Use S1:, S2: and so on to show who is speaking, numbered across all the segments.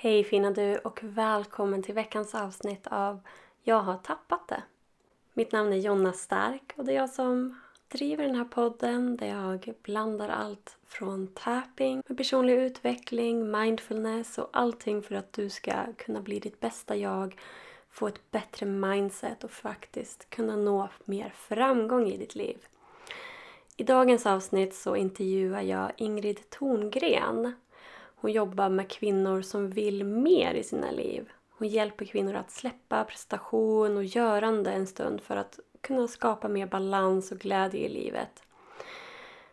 S1: Hej fina du och välkommen till veckans avsnitt av Jag har tappat det. Mitt namn är Jonna Stark och det är jag som driver den här podden där jag blandar allt från tapping med personlig utveckling, mindfulness och allting för att du ska kunna bli ditt bästa jag, få ett bättre mindset och faktiskt kunna nå mer framgång i ditt liv. I dagens avsnitt så intervjuar jag Ingrid Torngren hon jobbar med kvinnor som vill mer i sina liv. Hon hjälper kvinnor att släppa prestation och görande en stund för att kunna skapa mer balans och glädje i livet.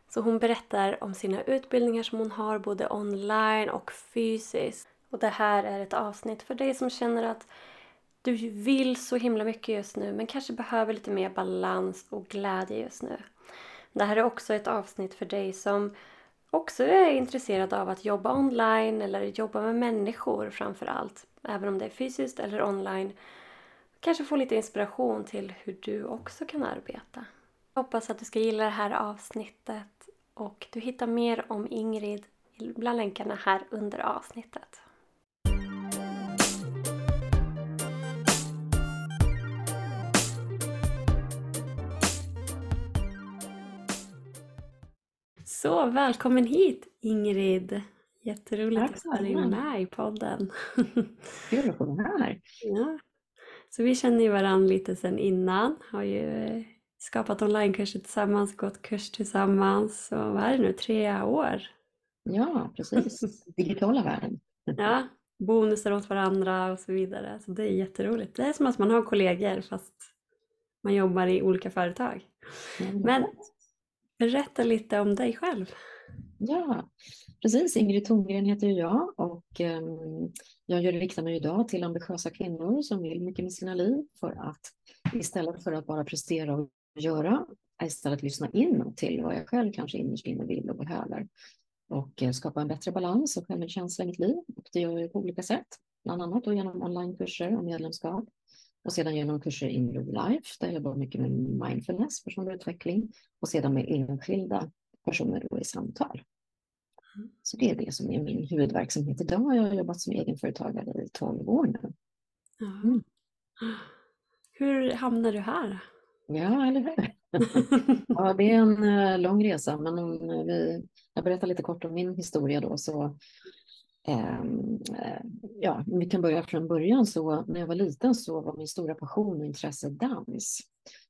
S1: Så hon berättar om sina utbildningar som hon har både online och fysiskt. Och det här är ett avsnitt för dig som känner att du vill så himla mycket just nu men kanske behöver lite mer balans och glädje just nu. Det här är också ett avsnitt för dig som också är intresserad av att jobba online eller jobba med människor framför allt. Även om det är fysiskt eller online. Kanske få lite inspiration till hur du också kan arbeta. Jag hoppas att du ska gilla det här avsnittet och du hittar mer om Ingrid bland länkarna här under avsnittet. Så välkommen hit Ingrid! Jätteroligt Tack, att du är med i podden.
S2: Kul att få vara här.
S1: Ja. Så vi känner ju varandra lite sedan innan. Har ju skapat onlinekurser tillsammans, gått kurs tillsammans. Så vad är det nu, tre år?
S2: Ja, precis. Digitala världen.
S1: Ja, bonusar åt varandra och så vidare. Så det är jätteroligt. Det är som att man har kollegor fast man jobbar i olika företag. Men Berätta lite om dig själv.
S2: Ja, precis. Ingrid Thorngren heter jag och ehm, jag riktar mig idag till ambitiösa kvinnor som vill mycket med sina liv för att istället för att bara prestera och göra, istället lyssna in till vad jag själv kanske innerst inne vill och behöver och eh, skapa en bättre balans och självkänsla i mitt liv. Och det gör jag på olika sätt, bland annat då genom onlinekurser och medlemskap och sedan genom kurser in real life där jag jobbar mycket med mindfulness, personlig utveckling och sedan med enskilda personer då i samtal. Så det är det som är min huvudverksamhet idag. Jag har jobbat som egenföretagare i 12 år nu.
S1: Mm. Hur hamnade du här?
S2: Ja, eller hur? ja, det är en uh, lång resa, men om vi, jag berättar lite kort om min historia då, så eh, Ehm, eh, ja, vi kan börja från början. Så när jag var liten så var min stora passion och intresse dans.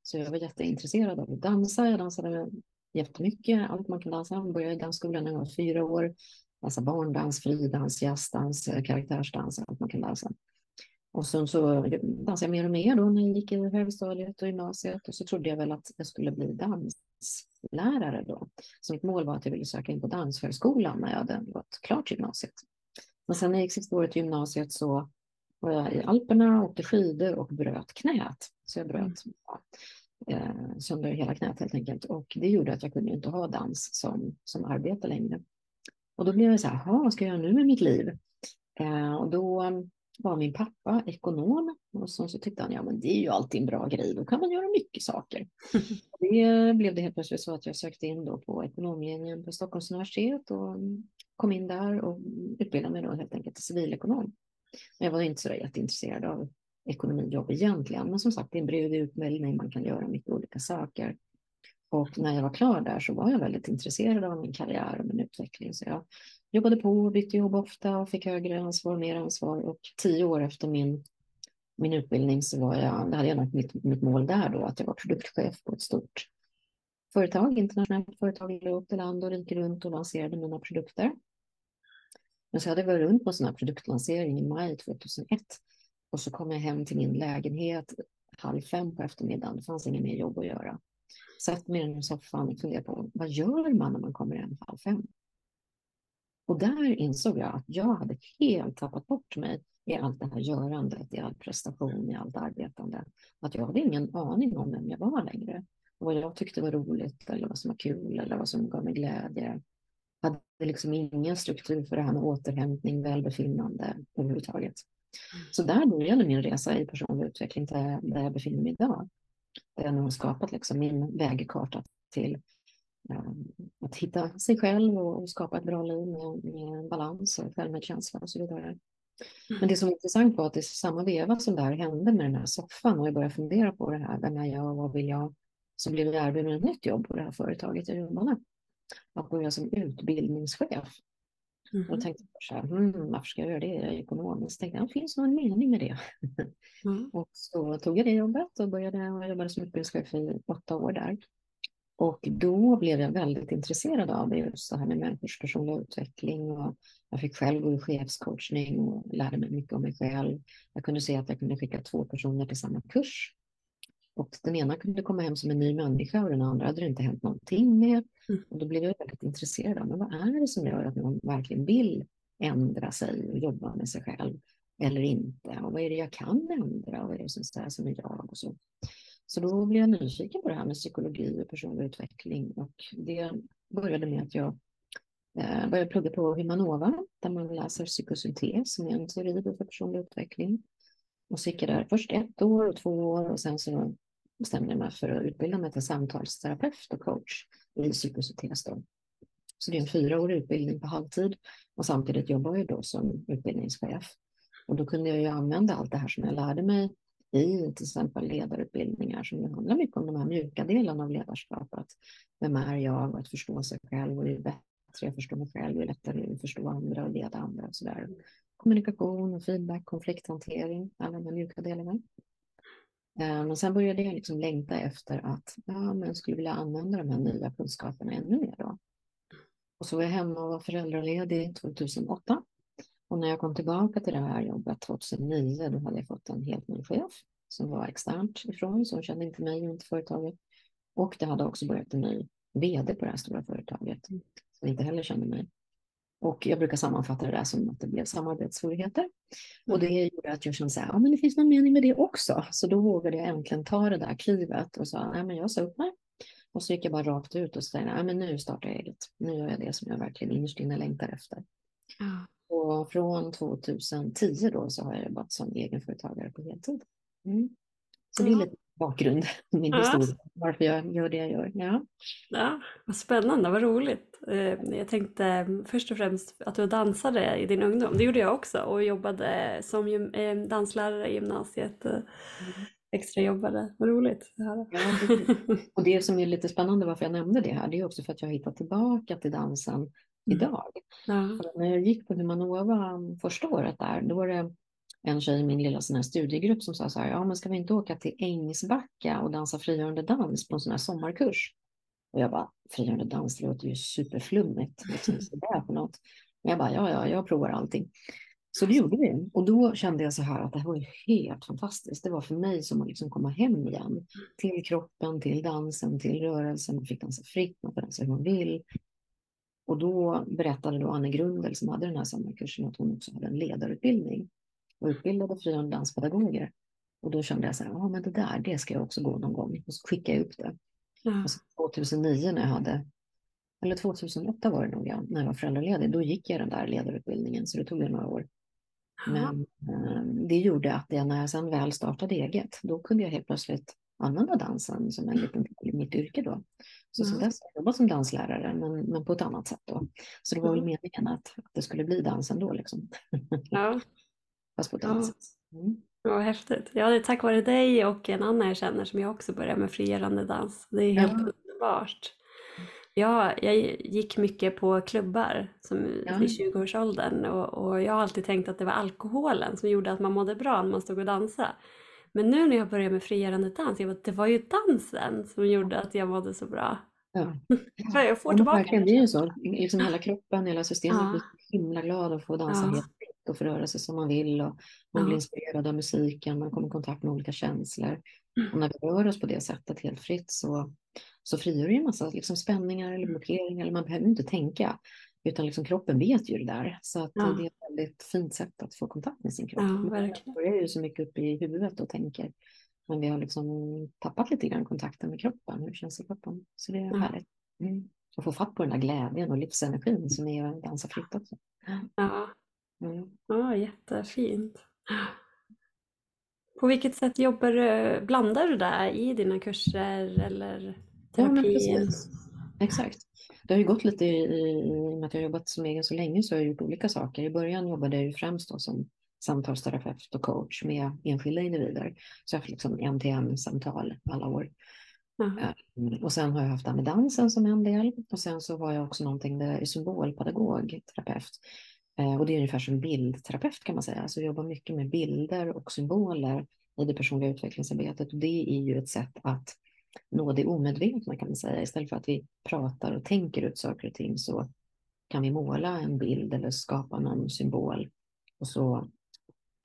S2: Så jag var jätteintresserad av att dansa. Jag dansade jättemycket, allt man kan dansa. Jag började i dansskolan när jag var fyra år. Alltså barndans, fridans, jazzdans, eh, karaktärsdans, allt man kan dansa. Och sen så dansade jag mer och mer då när jag gick i högstadiet och gymnasiet och så trodde jag väl att jag skulle bli danslärare då. Så mitt mål var att jag ville söka in på Danshögskolan när jag hade gått klart gymnasiet. Men sen när jag gick sista året i gymnasiet så var jag i Alperna, åkte skidor och bröt knät. Så jag bröt mm. eh, sönder hela knät helt enkelt. Och det gjorde att jag kunde inte ha dans som, som arbete längre. Och då blev jag så här, vad ska jag göra nu med mitt liv? Eh, och då var min pappa ekonom och så, så tyckte han, ja men det är ju alltid en bra grej, då kan man göra mycket saker. det blev det helt plötsligt så att jag sökte in då på ekonomlinjen på Stockholms universitet och kom in där och utbildade mig då helt enkelt till civilekonom. Men jag var inte så jätteintresserad av ekonomijobb egentligen, men som sagt det är en bred utbildning, man kan göra mycket olika saker. Och när jag var klar där så var jag väldigt intresserad av min karriär och min utveckling. Så jag jobbade på, bytte jobb ofta och fick högre ansvar, mer ansvar. Och tio år efter min, min utbildning så var jag, det hade jag mitt, mitt mål där då, att jag var produktchef på ett stort företag, internationellt företag jag upp till land och rike runt och lanserade mina produkter. Men så hade jag varit runt på en sån här produktlansering i maj 2001 och så kom jag hem till min lägenhet halv fem på eftermiddagen. Det fanns inget mer jobb att göra. Satt mig i soffan och funderade på vad gör man när man kommer hem halv fem? Och där insåg jag att jag hade helt tappat bort mig i allt det här görandet, i all prestation, i allt arbetande. Att jag hade ingen aning om vem jag var längre. Vad jag tyckte var roligt eller vad som var kul eller vad som gav mig glädje. Jag hade liksom ingen struktur för det här med återhämtning, välbefinnande överhuvudtaget. Så där började min resa i personlig utveckling där, där jag befinner mig idag. Där jag nu har skapat liksom min vägkarta till att hitta sig själv och, skapa ett bra liv med, med balans och självmedkänsla och så vidare. Men det som är intressant var att är samma veva som det här hände med den här soffan och jag började fundera på det här, vem är jag och vad vill jag? Så blev jag erbjuden ett nytt jobb på det här företaget jag jobbade. Att börja som utbildningschef. Mm. Och tänkte så här, hmm, varför ska jag göra det? Jag är ekonom. Så tänkte jag, finns nog en mening med det. Mm. och så tog jag det jobbet och började och jobbade som utbildningschef i åtta år där. Och då blev jag väldigt intresserad av det, just det här med människors personliga utveckling. Och jag fick själv gå i chefscoachning och lärde mig mycket om mig själv. Jag kunde se att jag kunde skicka två personer till samma kurs. Och den ena kunde komma hem som en ny människa och den andra hade det inte hänt någonting med. Mm. Och då blev jag väldigt intresserad av men vad är det som gör att någon verkligen vill ändra sig och jobba med sig själv eller inte? Och vad är det jag kan ändra och vad är det som, är, som är jag? Och så. så då blev jag nyfiken på det här med psykologi och personlig utveckling och det började med att jag eh, började plugga på Humanova där man läser psykosyntes som är en teori för personlig utveckling. Och så gick jag där först ett år och två år och sen så bestämde jag mig för att utbilda mig till samtalsterapeut och coach i psykosyntes. Så det är en fyraårig utbildning på halvtid och samtidigt jobbar jag då som utbildningschef. Och då kunde jag ju använda allt det här som jag lärde mig i till exempel ledarutbildningar som handlar mycket om de här mjuka delarna av ledarskapet. Vem är jag och att förstå sig själv och ju bättre jag förstår mig själv, ju lättare att förstå andra och leda andra och sådär. Kommunikation och feedback, konflikthantering, alla de här mjuka delarna. Ehm, men sen började jag liksom längta efter att ja, men jag skulle vilja använda de här nya kunskaperna ännu mer. Då. Och så var jag hemma och var föräldraledig 2008. Och när jag kom tillbaka till det här jobbet 2009 då hade jag fått en helt ny chef som var externt ifrån, som kände inte mig och inte företaget. Och det hade också börjat en ny vd på det här stora företaget som inte heller kände mig. Och jag brukar sammanfatta det där som att det blev samarbetssvårigheter. Och det gjorde att jag kände att ja, det finns någon mening med det också. Så då vågade jag äntligen ta det där klivet och sa, nej men jag sa upp mig. Och så gick jag bara rakt ut och sa, nej men nu startar jag eget. Nu gör jag det som jag verkligen innerst inne längtar efter. Ja. Och från 2010 då så har jag jobbat som egenföretagare på heltid. Mm. Så det är lite bakgrund, min ja. historia, varför jag gör det jag gör. Ja.
S1: ja, vad spännande, vad roligt. Eh, jag tänkte mm, först och främst att du dansade i din ungdom, det gjorde jag också och jobbade som eh, danslärare i gymnasiet. Mm. Extra jobbade, vad roligt. Ja,
S2: och det som är lite spännande varför jag nämnde det här, det är också för att jag har hittat tillbaka till dansen mm. idag. Ja. När jag gick på Humanova första året där, då var det en tjej i min lilla sån här studiegrupp som sa så här, ja men ska vi inte åka till Ängsbacka och dansa frigörande dans på en sån här sommarkurs? Och jag bara, frigörande dans, det låter ju superflummigt. Liksom, så där för något. Men jag bara, ja, ja, jag provar allting. Så det gjorde vi. Och då kände jag så här att det här var ju helt fantastiskt. Det var för mig som att liksom komma hem igen. Till kroppen, till dansen, till rörelsen. Man fick dansa fritt, man får dansa hur man vill. Och då berättade då Anne Grundel som hade den här sommarkursen att hon också hade en ledarutbildning och utbildade frigörande danspedagoger. Och då kände jag så här, ja men det där, det ska jag också gå någon gång. Och så skickade jag upp det. Ja. Och så 2009 när jag hade, eller 2008 var det nog ja, när jag var föräldraledig, då gick jag den där ledarutbildningen, så det tog det några år. Men eh, det gjorde att det, när jag sen väl startade eget, då kunde jag helt plötsligt använda dansen som en liten del i mitt yrke då. Så mm. sen dess har jag jobbat som danslärare, men, men på ett annat sätt då. Så det var väl meningen att, att det skulle bli dans ändå liksom. Ja. Fast på ett annat sätt.
S1: Mm. Vad häftigt. Ja, det är tack vare dig och en annan jag känner som jag också började med frigörande dans. Det är helt ja. underbart. Ja, jag gick mycket på klubbar som ja. i 20-årsåldern och, och, jag har alltid tänkt att det var alkoholen som gjorde att man mådde bra när man stod och dansade. Men nu när jag började med frigörande dans, jag bara, det var ju dansen som gjorde att jag mådde så bra. Ja. jag får tillbaka
S2: det. Det är ju så, liksom hela kroppen, hela systemet ja. blir himla glad att få dansa ja. helt och få röra sig som man vill och man blir inspirerad av musiken, man kommer i kontakt med olika känslor. Mm. Och när vi rör oss på det sättet helt fritt så, så frigör det en massa liksom spänningar eller blockeringar, eller man behöver inte tänka, utan liksom kroppen vet ju det där. Så att ja. det är ett väldigt fint sätt att få kontakt med sin kropp. Ja, verkligen. är ju så mycket uppe i huvudet och tänker, men vi har liksom tappat lite grann kontakten med kroppen, hur känns det i kroppen? Så det är ja. härligt. Mm. Och få fatt på den där glädjen och livsenergin som är att dansa fritt också.
S1: Ja, Mm. Jättefint. På vilket sätt jobbar du, blandar du det i dina kurser eller terapin? Ja,
S2: Exakt. Det har ju gått lite i, i och med att jag har jobbat som egen så länge så har jag gjort olika saker. I början jobbade jag ju främst då som samtalsterapeut och coach med enskilda individer. Så jag har haft liksom en till en samtal alla år. Mm. Och sen har jag haft det med dansen som en del och sen så var jag också någonting där symbolpedagog, terapeut. Eh, och det är ungefär som bildterapeut kan man säga, alltså jobbar mycket med bilder och symboler i det personliga utvecklingsarbetet. Och det är ju ett sätt att nå det omedvetna kan man säga. Istället för att vi pratar och tänker ut saker och ting så kan vi måla en bild eller skapa någon symbol. Och så,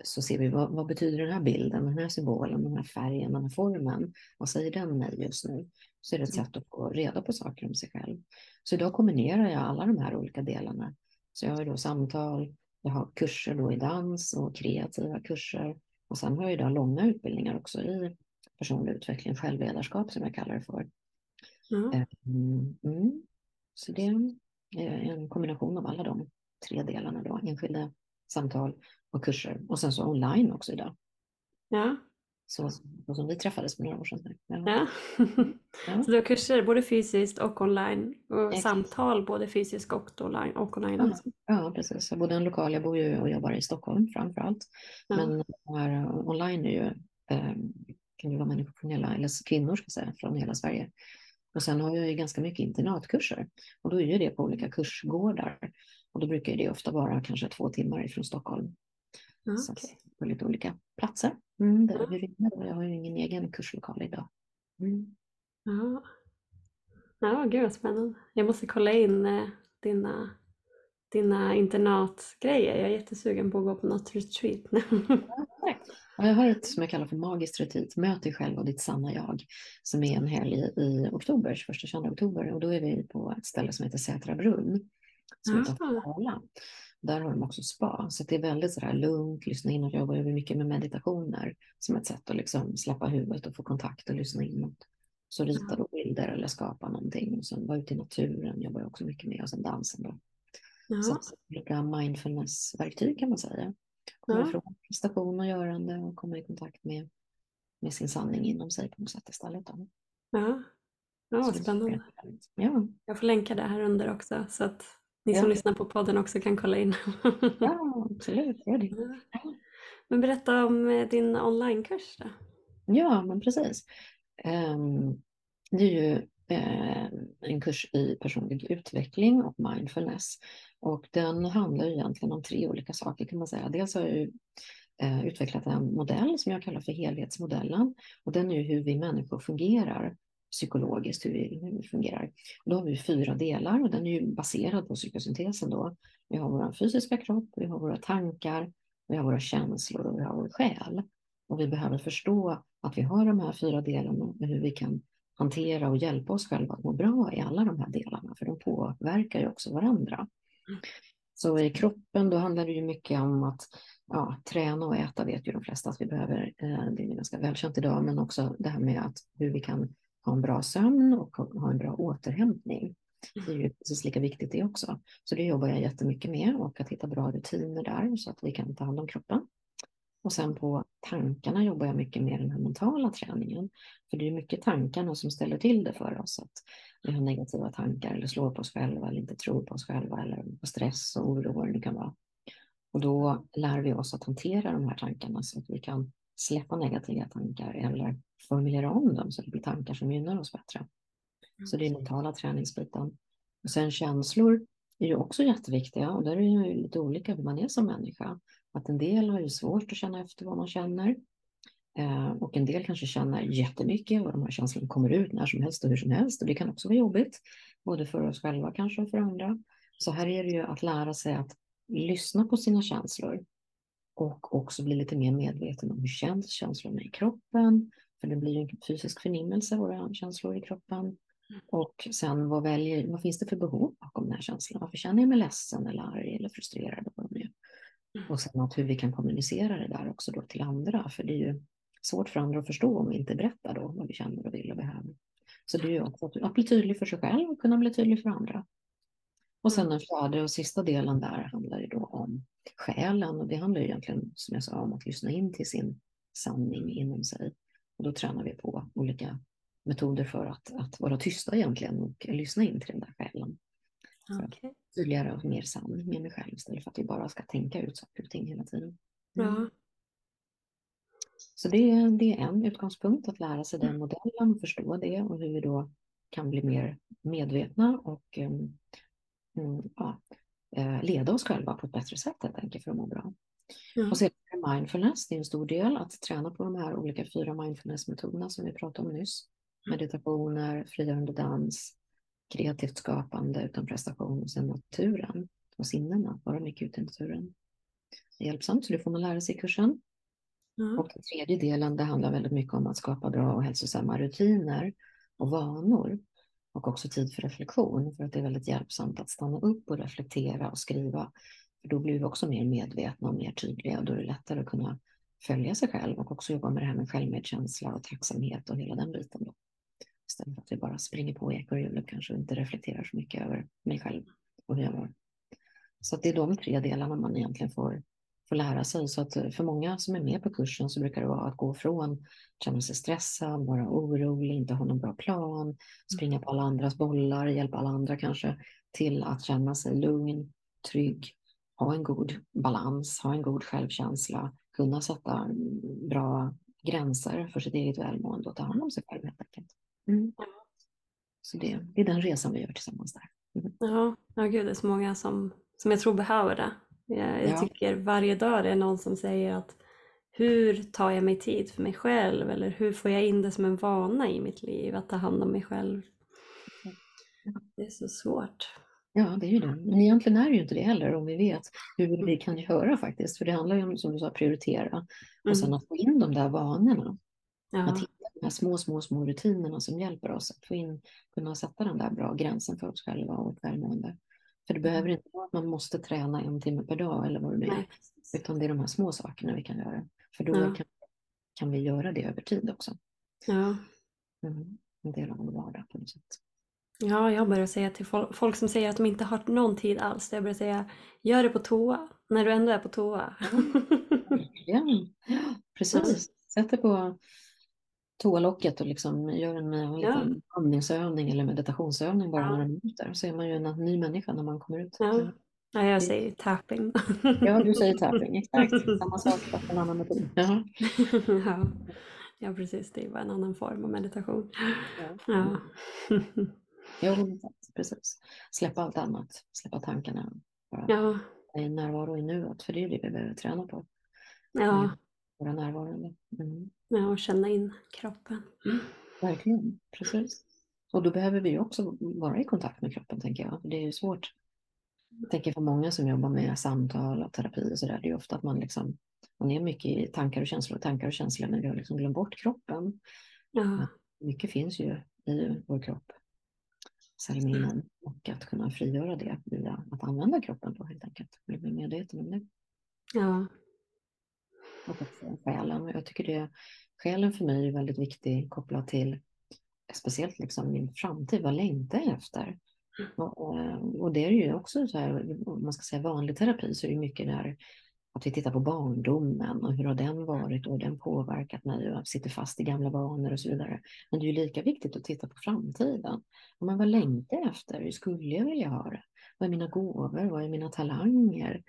S2: så ser vi vad, vad betyder den här bilden, den här symbolen, den här färgen, den här formen. Vad säger den mig just nu? Så är det ett mm. sätt att få reda på saker om sig själv. Så idag kombinerar jag alla de här olika delarna. Så jag har då samtal, jag har kurser då i dans och kreativa kurser. Och sen har jag idag långa utbildningar också i personlig utveckling, självledarskap som jag kallar det för. Mm. Mm. Så det är en kombination av alla de tre delarna då, enskilda samtal och kurser och sen så online också idag.
S1: Ja.
S2: Så, som vi träffades för några år sedan.
S1: Ja. Ja. Så du har kurser både fysiskt och online och Exakt. samtal både fysiskt och online. Och online
S2: ja. ja, precis. Jag både en lokal, jag bor ju och jobbar i Stockholm framför allt. Ja. Men här, online är ju eh, kan ju vara människor från hela, eller kvinnor ska säga, från hela Sverige. Och sen har jag ju ganska mycket internatkurser och då är ju det på olika kursgårdar. Och då brukar det ofta vara kanske två timmar ifrån Stockholm. Okay. Så på lite olika platser. Mm, där vi rymmer. Jag har ju ingen egen kurslokal idag. Mm.
S1: Ja. ja, gud vad spännande. Jag måste kolla in eh, dina, dina internatgrejer. Jag är jättesugen på att gå på något retreat.
S2: ja, jag har ett som jag kallar för magiskt retreat, Möt dig själv och ditt sanna jag, som är en helg i oktober, 21-22 oktober. Och då är vi på ett ställe som heter Sätra brunn, som heter Tala. Där har de också spa, så det är väldigt sådär lugnt, lyssna in och jobba mycket med meditationer som ett sätt att liksom släppa huvudet och få kontakt och lyssna inåt. Så rita då bilder eller skapa någonting och sen vara ute i naturen jobbar jag också mycket med och sen dansen då. Ja. Så olika mindfulness-verktyg kan man säga. Komma ja. ifrån prestation och görande och komma i kontakt med, med sin sanning inom sig på något sätt istället. Då.
S1: Ja, ja spännande. Ja. Jag får länka det här under också så att ni som ja. lyssnar på podden också kan kolla in.
S2: ja, absolut. Gör det.
S1: Men berätta om eh, din onlinekurs då.
S2: Ja, men precis. Um, det är ju uh, en kurs i personlig utveckling och mindfulness. Och den handlar egentligen om tre olika saker kan man säga. Dels har jag uh, utvecklat en modell som jag kallar för helhetsmodellen. Och den är ju hur vi människor fungerar psykologiskt, hur vi, hur vi fungerar. då har vi fyra delar och den är ju baserad på psykosyntesen då. Vi har vår fysiska kropp, vi har våra tankar, vi har våra känslor och vi har vår själ. Och vi behöver förstå att vi har de här fyra delarna och hur vi kan hantera och hjälpa oss själva att må bra i alla de här delarna, för de påverkar ju också varandra. Så i kroppen då handlar det ju mycket om att ja, träna och äta vet ju de flesta att vi behöver. Eh, det är ganska välkänt idag, men också det här med att hur vi kan ha en bra sömn och ha en bra återhämtning. Det är ju precis lika viktigt det också. Så det jobbar jag jättemycket med och att hitta bra rutiner där så att vi kan ta hand om kroppen. Och sen på tankarna jobbar jag mycket med den här mentala träningen. För det är mycket tankarna som ställer till det för oss. Att vi har negativa tankar eller slår på oss själva eller inte tror på oss själva eller på stress och oro vad det kan vara. Och då lär vi oss att hantera de här tankarna så att vi kan släppa negativa tankar eller formulera om dem så det blir tankar som gynnar oss bättre. Så det är mentala träningsbiten. Och sen känslor är ju också jätteviktiga och där är det ju lite olika hur man är som människa. Att en del har ju svårt att känna efter vad man känner eh, och en del kanske känner jättemycket och de här känslorna kommer ut när som helst och hur som helst och det kan också vara jobbigt, både för oss själva kanske och för andra. Så här är det ju att lära sig att lyssna på sina känslor och också bli lite mer medveten om hur känns känslorna i kroppen, för det blir en fysisk förnimmelse, våra känslor i kroppen. Mm. Och sen vad, väljer, vad finns det för behov bakom den här känslan? Varför känner jag mig ledsen eller arg eller frustrerad? Mm. Och sen att hur vi kan kommunicera det där också då till andra, för det är ju svårt för andra att förstå om vi inte berättar då vad vi känner och vill och behöver. Så det är ju också att bli tydlig för sig själv och kunna bli tydlig för andra. Och sen mm. den fjärde och sista delen där handlar ju då om själen och det handlar ju egentligen som jag sa om att lyssna in till sin sanning inom sig. Och då tränar vi på olika metoder för att, att vara tysta egentligen och lyssna in till den där själen. Okay. Tydligare och mer sann med mig själv istället för att vi bara ska tänka ut saker och ting hela tiden.
S1: Ja.
S2: Så det, är- det är en utgångspunkt, att lära sig den modellen, förstå det och hur vi då kan bli mer medvetna och um, mm, ja, eh, leda oss själva på ett bättre sätt helt enkelt för att må bra.
S1: Ja.
S2: Och det mindfulness, det är en stor del att träna på de här olika fyra mindfulness-metoderna som vi pratade om nyss. Meditationer, frigörande dans, kreativt skapande utan prestation och sen naturen och sinnena, vara mycket ute i naturen. Det är hjälpsamt, så det får man lära sig i kursen.
S1: Ja.
S2: Och den tredje delen, det handlar väldigt mycket om att skapa bra och hälsosamma rutiner och vanor. Och också tid för reflektion, för att det är väldigt hjälpsamt att stanna upp och reflektera och skriva. För då blir vi också mer medvetna och mer tydliga och då är det lättare att kunna följa sig själv och också jobba med det här med självmedkänsla och tacksamhet och hela den biten. Då. Istället för att vi bara springer på ekorrhjulet kanske och inte reflekterar så mycket över mig själv och hur jag mår. Så att det är de tre delarna man egentligen får, får lära sig. Så att för många som är med på kursen så brukar det vara att gå från känna sig stressad, vara orolig, inte ha någon bra plan, springa på alla andras bollar, hjälpa alla andra kanske, till att känna sig lugn, trygg, ha en god balans, ha en god självkänsla, kunna sätta bra gränser för sitt eget välmående och ta hand om sig själv helt enkelt. Mm. Så det, det är den resan vi gör tillsammans där.
S1: Ja, ja gud, det är så många som, som jag tror behöver det. Jag, jag
S2: Ja.
S1: tycker varje dag det är någon som säger att hur tar jag mig tid för mig själv eller hur får jag in det som en vana i mitt liv att ta hand om mig själv. Det är så svårt.
S2: Ja, det är ju det. Men egentligen är det ju inte det heller om vi vet hur vi kan göra faktiskt. För det handlar ju om, som du sa, prioritera och sen
S1: Mm.
S2: att få in de där vanorna. Att
S1: Ja,
S2: hitta de här små, små, små rutinerna som hjälper oss att få in, kunna sätta den där bra gränsen för oss själva och vårt välmående. För det behöver inte vara att man måste träna en timme per dag eller vad det nu är, utan det är de här små sakerna vi kan göra. För då
S1: Ja.
S2: kan, kan vi göra det över tid också.
S1: Ja.
S2: Mm. En del av vår vardag på något sätt.
S1: ja, jag börjar säga till folk, folk som säger att de inte har någon tid alls, jag börjar säga gör det på toa, när du ändå är på toa.
S2: Ja, ja, precis. Sätt dig på toalocket och liksom gör en, en
S1: Ja.
S2: liten andningsövning eller meditationsövning bara
S1: Ja.
S2: några minuter. Så är man ju en ny människa när man kommer ut.
S1: Ja. Ja, jag säger tapping.
S2: Ja, du säger tapping, exakt. Samma sak fast en annan metod. Jaha.
S1: ja. ja, precis. Det är bara en annan form av meditation.
S2: Ja.
S1: Ja.
S2: Exakt, precis. Släppa allt annat, släppa tankarna. Bara
S1: ja.
S2: i närvaro i nuet, för det är det vi behöver träna på.
S1: Ja.
S2: Vara närvarande. Mm.
S1: ja, och känna in kroppen.
S2: Verkligen, precis. Och då behöver vi också vara i kontakt med kroppen, tänker jag. Det är ju svårt. Jag tänker för många som jobbar med samtal och terapi och sådär, det är ju ofta att man liksom, man är mycket i tankar och känslor, tankar och känslor, men vi har liksom glömt bort kroppen.
S1: Ja.
S2: Mycket finns ju i vår kropp, cellminnen, och att kunna frigöra det via att använda kroppen då helt enkelt. Bli mer medveten om det.
S1: Ja.
S2: Och också själen. Jag tycker det, själen för mig är väldigt viktig kopplat till speciellt liksom min framtid, vad längtar jag efter? Och, eh, och det är ju också så här, om man ska säga vanlig terapi, så är det mycket där att vi tittar på barndomen och hur har den varit och den påverkat mig och jag sitter fast i gamla vanor och så vidare. Men det är ju lika viktigt att titta på framtiden. Men vad längtar jag efter? Hur skulle jag vilja ha det? Vad är mina gåvor? Vad är mina talanger?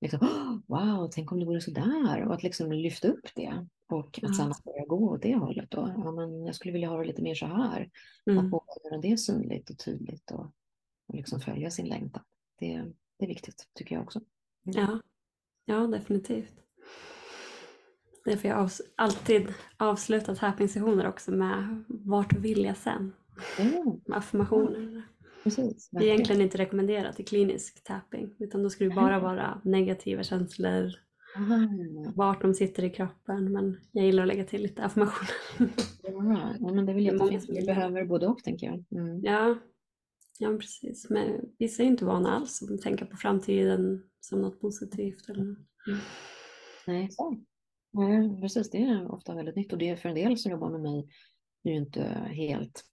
S2: Liksom, "Åh, wow, tänk om det vore så där och att liksom lyfta upp det och att att börja gå åt det hållet då. Ja, men jag skulle vilja ha det lite mer så här. Att
S1: Mm.
S2: våga göra det synligt och tydligt och, och liksom följa sin längtan. Det, det är viktigt tycker jag också.
S1: Ja. ja, definitivt. Därför jag avs- alltid avslutat tapping-sessioner också med vart vill jag sen? Med affirmationer.
S2: Precis.
S1: Det är egentligen inte rekommenderat i klinisk tapping utan då ska det bara vara negativa känslor,
S2: Aha,
S1: vart de sitter i kroppen men jag gillar att lägga till lite affirmationer.
S2: ja, ja, men det är väl
S1: Det
S2: jättefint. Vi
S1: det.
S2: behöver både och tänker jag. Mm.
S1: Ja, ja men precis. Men vissa är inte vana alls att tänka på framtiden som något positivt. Eller...
S2: Nej, så. Nej, precis. Det är ofta väldigt nytt och det är för en del som jobbar med mig är ju inte helt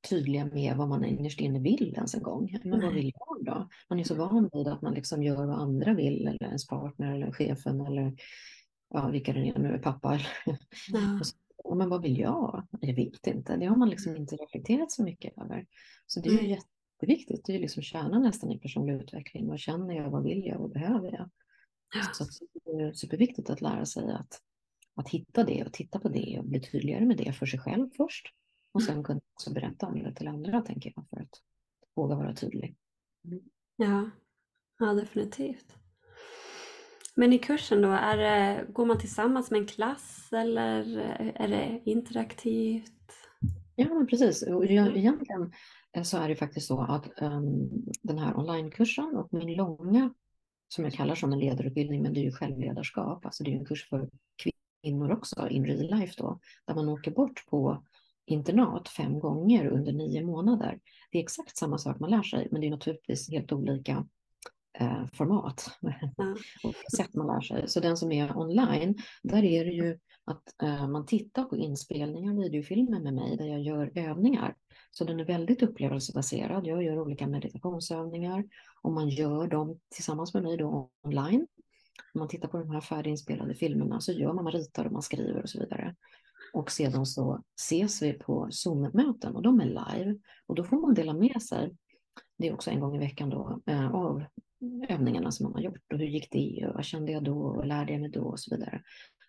S2: tydliga med vad man innerst inne vill ens en gång. Men vad vill jag då? Man är så van vid att man liksom gör vad andra vill eller ens partner eller chefen eller ja, vilka det är nu, pappa.
S1: Ja,
S2: så, men vad vill jag? Jag vet inte. Det har man liksom inte reflekterat så mycket över. Så det är ju jätteviktigt. Det är ju liksom kärnan nästan i personlig utveckling. Vad känner jag? Vad vill jag? Vad behöver jag?
S1: Ja.
S2: Så det är superviktigt att lära sig att, att hitta det och titta på det och bli tydligare med det för sig själv först. Och sen kunna också berätta om det till andra, tänker jag, för att våga vara tydlig.
S1: Ja, ja definitivt. Men i kursen då, är det, går man tillsammans med en klass eller är det interaktivt?
S2: Ja, men precis. Och jag, egentligen eh, så är det faktiskt så att um, den här onlinekursen och min långa, som jag kallar som en ledarutbildning, men det är ju självledarskap, alltså det är en kurs för kvinnor också, in real life då, där man åker bort på internat fem gånger under nio månader. Det är exakt samma sak man lär sig, men det är naturligtvis helt olika eh, format
S1: Ja.
S2: olika sätt man lär sig. Så den som är online, där är det ju att eh, man tittar på inspelningar, videofilmer med mig där jag gör övningar. Så den är väldigt upplevelsebaserad. Jag gör olika meditationsövningar och man gör dem tillsammans med mig då online. När man tittar på de här färdiginspelade filmerna så gör man, man ritar och man skriver och så vidare. Och sedan så ses vi på Zoom-möten och de är live och då får man dela med sig. Det är också en gång i veckan då eh, av övningarna som man har gjort och hur gick det och vad kände jag då och lärde jag mig då och så vidare.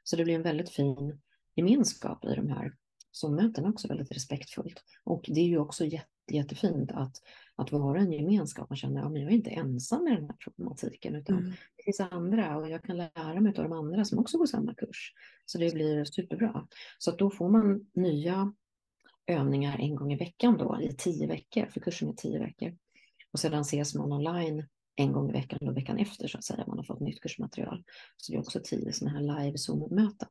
S2: Så det blir en väldigt fin gemenskap i de här Zoom-mötena också, väldigt respektfullt. Och det är ju också jätte, jättefint att, att vara en gemenskap. Man känner att ja, jag är inte ensam med den här problematiken utan
S1: Mm.
S2: det finns andra och jag kan lära mig av de andra som också går samma kurs. Så det blir superbra. Så då får man nya övningar en gång i veckan då i tio veckor, för kursen är tio veckor. Och sedan ses man online en gång i veckan och veckan efter så att säga, man har fått nytt kursmaterial. Så det är också tio sådana här live Zoom-möten.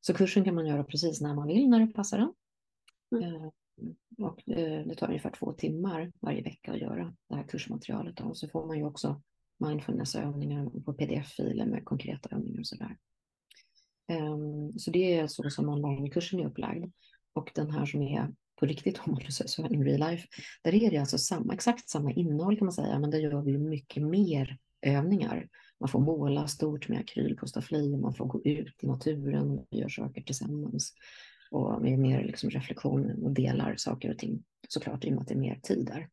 S2: Så kursen kan man göra precis när man vill, när det passar en.
S1: Mm.
S2: Och det tar ungefär två timmar varje vecka att göra det här kursmaterialet. Och så får man ju också mindfulnessövningar på pdf-filer med konkreta övningar och sådär. Ehm, Så det är så som onlinekursen är upplagd. Och den här som är på riktigt, om man nu säger så, in real life, där är det alltså samma, exakt samma innehåll kan man säga, men där gör vi mycket mer övningar. Man får måla stort med akryl på staffli, man får gå ut i naturen och göra saker tillsammans. Och med mer liksom reflektion och delar saker och ting. Såklart i och med att det är mer tid där.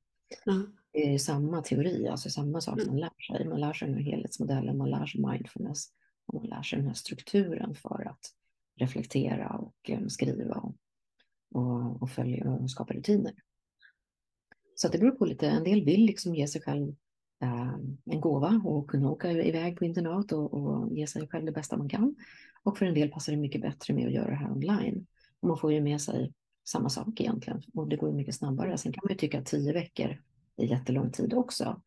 S1: Ja.
S2: Det är samma teori, alltså samma sak som man lär sig. Man lär sig den här helhetsmodellen, man lär sig mindfulness och man lär sig den här strukturen för att reflektera och eh, skriva och, och, och följa och skapa rutiner. Så det beror på lite, en del vill liksom ge sig själv eh, en gåva och kunna åka iväg på internat och, och ge sig själv det bästa man kan. Och för en del passar det mycket bättre med att göra det här online. Man får ju med sig samma sak egentligen och det går ju mycket snabbare. Sen kan man ju tycka att tio veckor är jättelång tid också.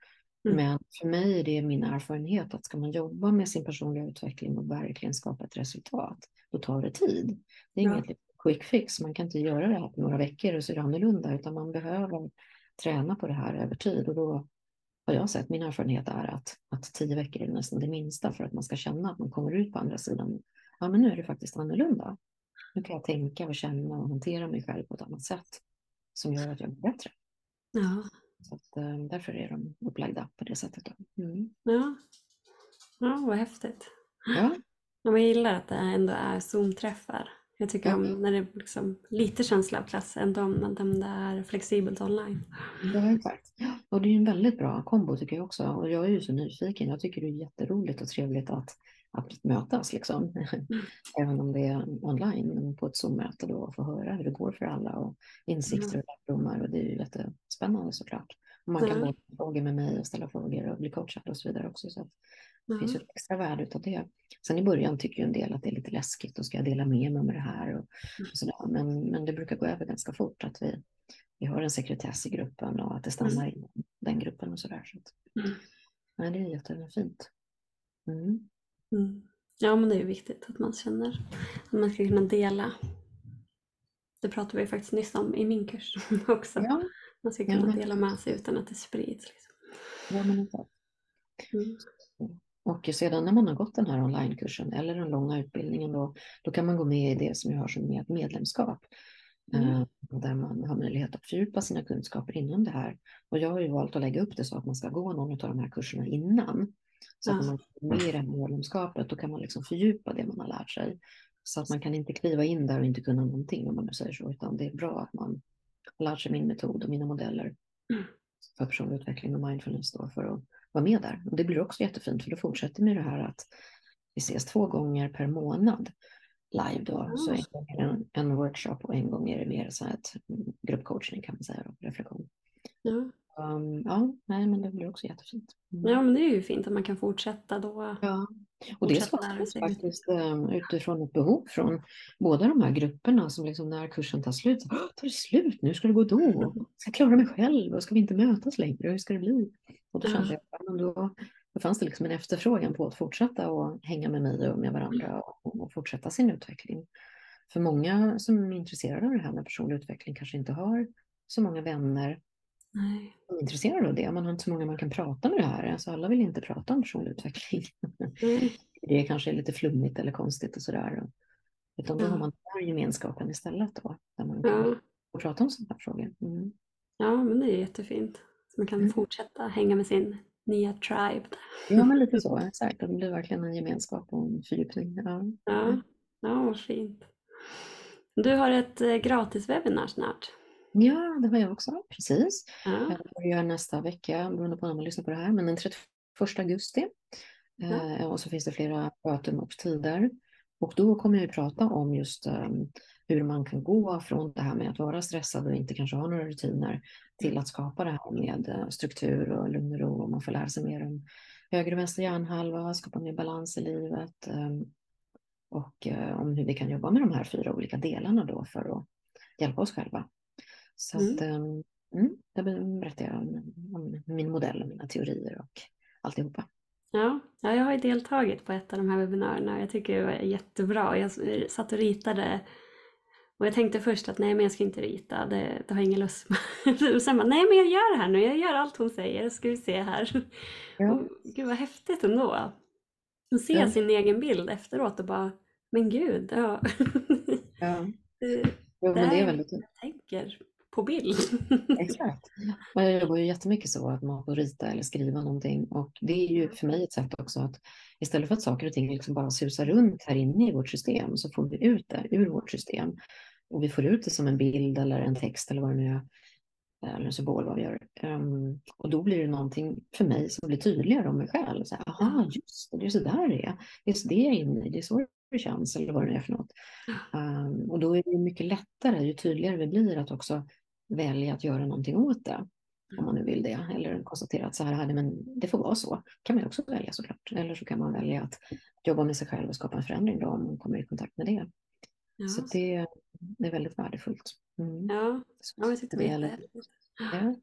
S1: Mm.
S2: Men för mig är det min erfarenhet att ska man jobba med sin personliga utveckling och verkligen skapa ett resultat, då tar det tid. Det är
S1: Ja.
S2: inget quick fix, man kan inte göra det här på några veckor och så är det annorlunda, utan man behöver träna på det här över tid. Och då har jag sett, min erfarenhet är att, att tio veckor är nästan det minsta för att man ska känna att man kommer ut på andra sidan. Ja, men nu är det faktiskt annorlunda. Nu kan jag tänka och känna och hantera mig själv på ett annat sätt som gör att jag blir bättre.
S1: Ja.
S2: Så att, eh, därför är de upplagda på det sättet. Mm.
S1: Ja. ja, vad häftigt.
S2: Ja,
S1: jag gillar att det ändå är Zoom-träffar. Jag tycker
S2: Ja.
S1: om när det är liksom lite känsla av klass ändå om det är flexibelt online.
S2: ja exakt. Och det är en väldigt bra kombo tycker jag också. Och jag är ju så nyfiken. Jag tycker det är jätteroligt och trevligt att, att mötas liksom. Även om det är online, men på ett Zoom-möte då och få höra hur det går för alla och insikter och lärdomar. Och det är ju jättespännande såklart. Och man kan
S1: Ja.
S2: bolla frågor med mig och ställa frågor och bli coachad och så vidare också. Så det finns ju
S1: Ja.
S2: ett extra värde utav det. Sen i början tycker ju en del att det är lite läskigt och ska jag dela med mig med det här och, och sådär. Men, men det brukar gå över ganska fort att vi, vi har en sekretess i gruppen och att det stannar i den gruppen och sådär. Så att,
S1: Mm.
S2: nej, det är jättefint. Mm.
S1: Mm. Ja, men det är viktigt att man känner att man ska kunna dela. Det pratade vi faktiskt nyss om i min kurs också.
S2: Ja,
S1: Man ska kunna dela med sig utan att det sprids. Liksom.
S2: ja, men exakt.
S1: Mm.
S2: Och sedan när man har gått den här onlinekursen eller den långa utbildningen då, då kan man gå med i det som jag har som ett medlemskap.
S1: Mm.
S2: Eh, där man har möjlighet att fördjupa sina kunskaper inom det här. Och jag har ju valt att lägga upp det så att man ska gå någon av de här kurserna innan. Så att när man är med i det här medlemskapet då kan man liksom fördjupa det man har lärt sig. Så att man kan inte kliva in där och inte kunna någonting om man nu säger så, utan det är bra att man har lärt sig min metod och mina modeller
S1: Mm.
S2: för personlig utveckling och mindfulness då för att vara med där. Och det blir också jättefint för då fortsätter vi det här att vi ses två gånger per månad live då. Mm. Så en gång är det en, workshop och en gång är det mer så här ett gruppcoachning kan man säga, då, reflektion.
S1: Mm.
S2: Um, ja, nej, men det blir också jättefint.
S1: Mm. Ja, men det är ju fint att man kan fortsätta då.
S2: Ja, och det skapades faktiskt um, utifrån ett behov från båda de här grupperna som liksom när kursen tar slut, så, tar det slut nu, ska det gå då? Ska jag klara mig själv? Och ska vi inte mötas längre? Hur ska det bli? Och då kände jag, men då, då fanns det liksom en efterfrågan på att fortsätta och hänga med mig och med varandra och, och fortsätta sin utveckling. För många som är intresserade av det här med personlig utveckling kanske inte har så många vänner
S1: Nej.
S2: som är intresserade av det. Man har inte så många man kan prata med det här. Alltså alla vill inte prata om personlig utveckling. Mm. Det kanske är lite flummigt eller konstigt och sådär. Utan då ja. har man den här gemenskapen istället då. Där man kan ja. prata om sådana här frågor. Mm.
S1: Ja, men det är jättefint. Så man kan mm. fortsätta hänga med sin nya tribe.
S2: Ja, men lite så. Exakt. Det blir verkligen en gemenskap och en fördjupning. Ja,
S1: ja. ja vad fint. Du har ett eh, gratis webbinar snart.
S2: Ja, det har jag också. Precis. Ja. Jag börjar nästa vecka, beroende på när man lyssnar på det här, men den 31 augusti. Ja. Eh, och så finns det flera datum och tider. Och då kommer jag att prata om just um, hur man kan gå från det här med att vara stressad och inte kanske ha några rutiner till att skapa det här med eh, struktur och lugn och ro och man får lära sig mer om höger och vänster hjärnhalva, skapa mer balans i livet um, och uh, om hur vi kan jobba med de här fyra olika delarna då för att hjälpa oss själva. Så mm. att, um, mm, där berättar jag om, om min modell och mina teorier och alltihopa.
S1: Ja, ja, jag har ju deltagit på ett av de här webbinarierna jag tycker det var jättebra. Jag satt och ritade och jag tänkte först att nej men jag ska inte rita, det, det har ingen lust med. och sen bara, nej men jag gör det här nu, jag gör allt hon säger, ska vi se här. Ja. Och, gud vad häftigt ändå. Att se ja. sin egen bild efteråt och bara, men gud, ja.
S2: ja. det, jo, men det är väldigt...
S1: jag tänker på bild.
S2: Exakt. Och jag jobbar ju jättemycket så att man får rita eller skriva någonting och det är ju för mig ett sätt också att istället för att saker och ting liksom bara susar runt här inne i vårt system så får vi ut det ur vårt system och vi får ut det som en bild eller en text eller vad det nu är eller en symbol vad vi gör. Um, och då blir det någonting för mig som blir tydligare om mig själv. Så här, Aha, just det, det är så där det är. Det är så det jag är inne i, det är så det känns eller vad det nu är för något. Um, och då är det mycket lättare, ju tydligare vi blir, att också välja att göra någonting åt det. Om man nu vill det. Eller konstatera att så här hade men det får vara så. kan man också välja såklart. Eller så kan man välja att jobba med sig själv och skapa en förändring då om man kommer i kontakt med det. Ja. Så det, det, är väldigt värdefullt.
S1: Mm. Ja, ja jag tyckte det var jättehäftigt. Ja.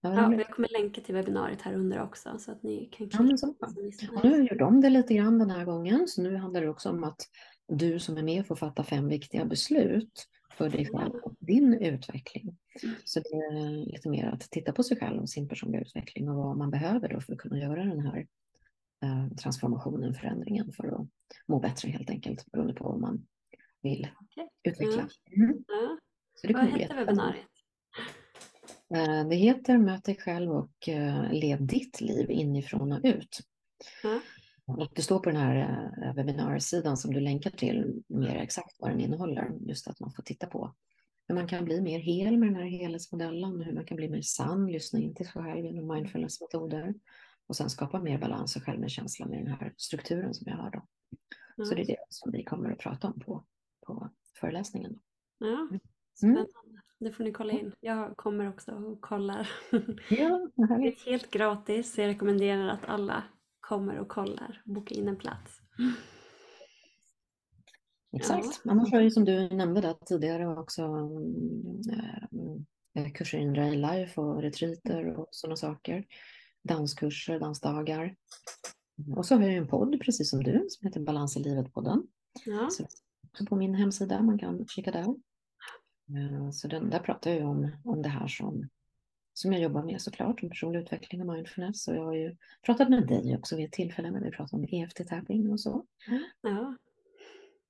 S1: Ja, jag kommer länka till webbinariet här under också så att ni kan klicka. Ja, så.
S2: Och nu gjort om det lite grann den här gången så nu handlar det också om att du som är med får fatta fem viktiga beslut för dig själv och din utveckling. Så det är lite mer att titta på sig själv och sin personliga utveckling och vad man behöver då för att kunna göra den här eh, transformationen, förändringen för att må bättre helt enkelt beroende på vad man vill okay. utveckla. Mm.
S1: Mm. Så det vad heter webbinariet?
S2: Det heter Möt dig själv och eh, lev ditt liv inifrån och ut. Mm. Och det står på den här eh, webbinarsidan som du länkar till mer exakt vad den innehåller. Just att man får titta på hur man kan bli mer hel med den här helhetsmodellen, hur man kan bli mer sann, lyssna in till sig själv genom mindfulness-metoder och sen skapa mer balans och självmedkänsla med den här strukturen som jag har då. Mm. Så det är det som vi kommer att prata om på, på föreläsningen.
S1: Ja, mm. spännande. Det får ni kolla in. Jag kommer också och kollar.
S2: Ja,
S1: det är helt gratis. Jag rekommenderar att alla kommer och kollar, boka in en plats.
S2: Exakt. Ja. Annars har ju som du nämnde där tidigare också äh, kurser in Ray Life och retreater och sådana saker. Danskurser, dansdagar. Och så har jag en podd precis som du som heter Balans i livet-podden. Ja. Så på min hemsida, man kan kika där. Eh, så den, där pratar jag om, om det här som som jag jobbar med såklart, om personlig utveckling och mindfulness. Och jag har ju pratat med dig också vid ett tillfälle när vi pratade om EFT-tapping och så.
S1: Ja.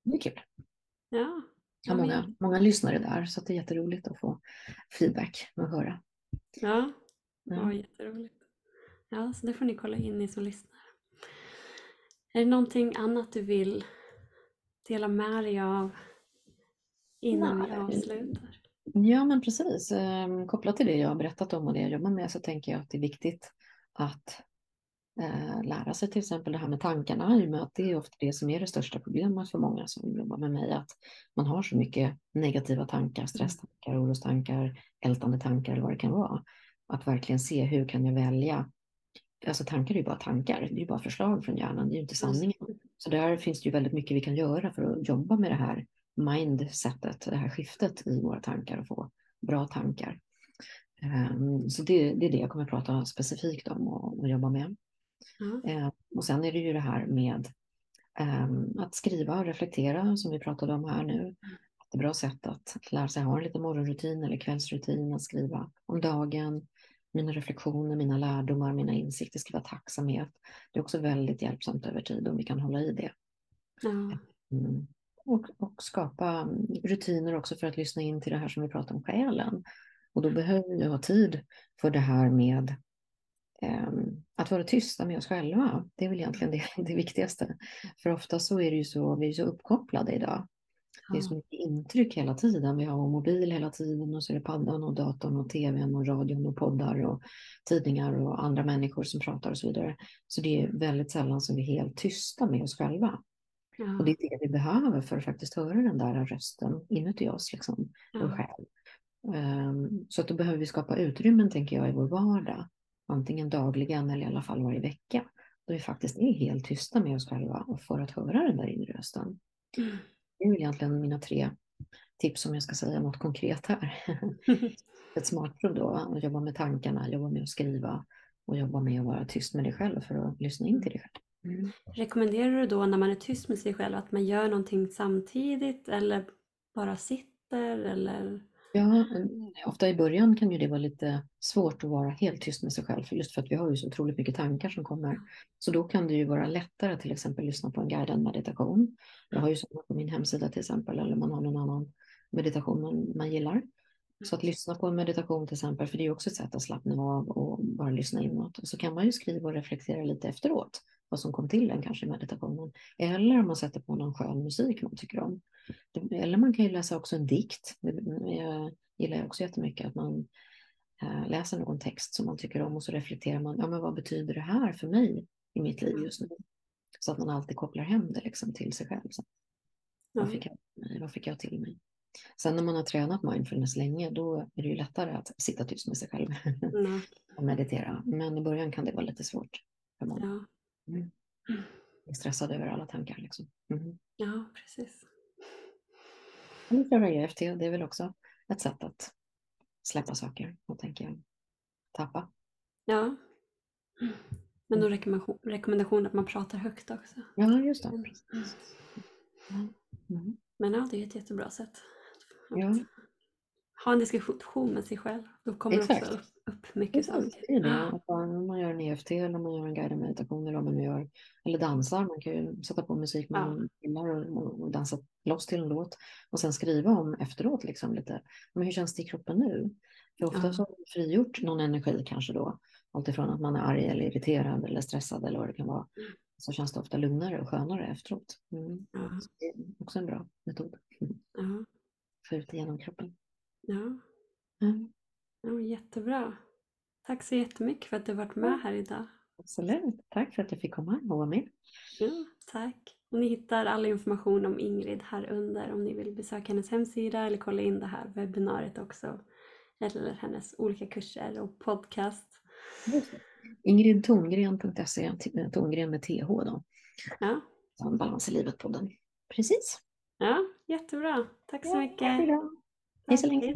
S2: Det är kul.
S1: Ja.
S2: Jag har många, många lyssnare där så det är jätteroligt att få feedback och höra.
S1: Ja, ja. ja jätteroligt. Ja, så det får ni kolla in ni som lyssnar. Är det någonting annat du vill dela med dig av innan Nej. vi avslutar?
S2: Ja, men precis. Ehm, kopplat till det jag har berättat om och det jag jobbar med så tänker jag att det är viktigt att eh, lära sig till exempel det här med tankarna i och med att det är ofta det som är det största problemet för många som jobbar med mig, att man har så mycket negativa tankar, stresstankar, orostankar, ältande tankar eller vad det kan vara. Att verkligen se hur kan jag välja Alltså tankar är ju bara tankar, det är ju bara förslag från hjärnan, det är ju inte sanningen. Så där finns det ju väldigt mycket vi kan göra för att jobba med det här mindsetet, det här skiftet i våra tankar och få bra tankar. Um, så det, det, är det jag kommer att prata specifikt om och, och jobba med. Mm. Och sen är det ju det här med um, att skriva och reflektera som vi pratade om här nu. Ett bra sätt att lära sig ha en liten morgonrutin eller kvällsrutin att skriva om dagen, mina reflektioner, mina lärdomar, mina insikter, skriva tacksamhet. Det är också väldigt hjälpsamt över tid om vi kan hålla i det. Mm. Mm. Och, och, skapa rutiner också för att lyssna in till det här som vi pratar om själen. Och då behöver vi ha tid för det här med um, att vara tysta med oss själva. Det är väl egentligen det, det viktigaste. För ofta så är det ju så, vi är så uppkopplade idag. Det är så mycket intryck hela tiden. Vi har vår mobil hela tiden och så är det paddan och datorn och tvn och radion och poddar och tidningar och andra människor som pratar och så vidare. Så det är väldigt sällan som vi är helt tysta med oss själva. Ja. Och det är det vi behöver för att faktiskt höra den där rösten inuti oss, liksom, ja. vår själ. Um, så att då behöver vi skapa utrymmen, tänker jag, i vår vardag. Antingen dagligen eller i alla fall varje vecka. Då vi faktiskt är helt tysta med oss själva och för att höra den där inre rösten. Mm. Det är väl egentligen mina tre tips om jag ska säga något konkret här. Ett smart prov då, att jobba med tankarna, jobba med att skriva och jobba med att vara tyst med dig själv för att lyssna in till dig själv.
S1: Mm. Rekommenderar du då när man är tyst med sig själv att man gör någonting samtidigt eller bara sitter eller?
S2: Ja, ofta i början kan ju det vara lite svårt att vara helt tyst med sig själv, för just för att vi har ju så otroligt mycket tankar som kommer. Så då kan det ju vara lättare att till exempel lyssna på en guidad meditation. Jag har ju sådana på min hemsida till exempel, eller man har någon annan meditation man, man gillar. Så att lyssna på en meditation till exempel, för det är också ett sätt att slappna av och bara lyssna inåt. Och så kan man ju skriva och reflektera lite efteråt, vad som kom till en kanske i meditationen. Eller om man sätter på någon skön musik man tycker om. Eller man kan ju läsa också en dikt. Det gillar jag också jättemycket, att man äh, läser någon text som man tycker om och så reflekterar man, ja men vad betyder det här för mig i mitt liv just nu? Så att man alltid kopplar hem det liksom till sig själv. Så, vad, fick jag, vad fick jag till mig? Sen när man har tränat mindfulness länge, då är det ju lättare att sitta tyst med sig själv mm. och meditera. Men i början kan det vara lite svårt för många. Ja. Mm. är stressad över alla tankar. Liksom. Mm.
S1: Ja, precis.
S2: Eller köra EFT, det är väl också ett sätt att släppa saker och tänka tappa.
S1: Ja. Men då mm. rekommendation, rekommendation att man pratar högt också.
S2: Ja, just det.
S1: Mm. Mm. Men ja, det är ett jättebra sätt. Ja. Ha en diskussion med sig själv. Då kommer Exakt. också upp, upp mycket saker.
S2: Det är det. Om man gör en EFT eller man gör en guidad meditation eller man gör. Eller dansar. Man kan ju sätta på musik man gillar och, och, dansa loss till en låt. Och sen skriva om efteråt liksom lite. Men hur känns det i kroppen nu? För ofta ja. så har man frigjort någon energi kanske då. Alltifrån att man är arg eller irriterad eller stressad eller vad det kan vara. Mm. Så känns det ofta lugnare och skönare efteråt. Mm. Ja. det är också en bra metod. Ja. Få ut det genom kroppen.
S1: Ja. Mm. ja. Jättebra. Tack så jättemycket för att du varit med här idag.
S2: Absolut. Tack för att jag fick komma och vara med.
S1: Ja, tack. Och ni hittar all information om Ingrid här under om ni vill besöka hennes hemsida eller kolla in det här webbinariet också. Eller hennes olika kurser och podcast.
S2: Ingridtongren.se, Tongren med TH då.
S1: Ja.
S2: Balans i livet-podden. Precis.
S1: Ja, jättebra. Tack så mycket.
S2: Hej så länge.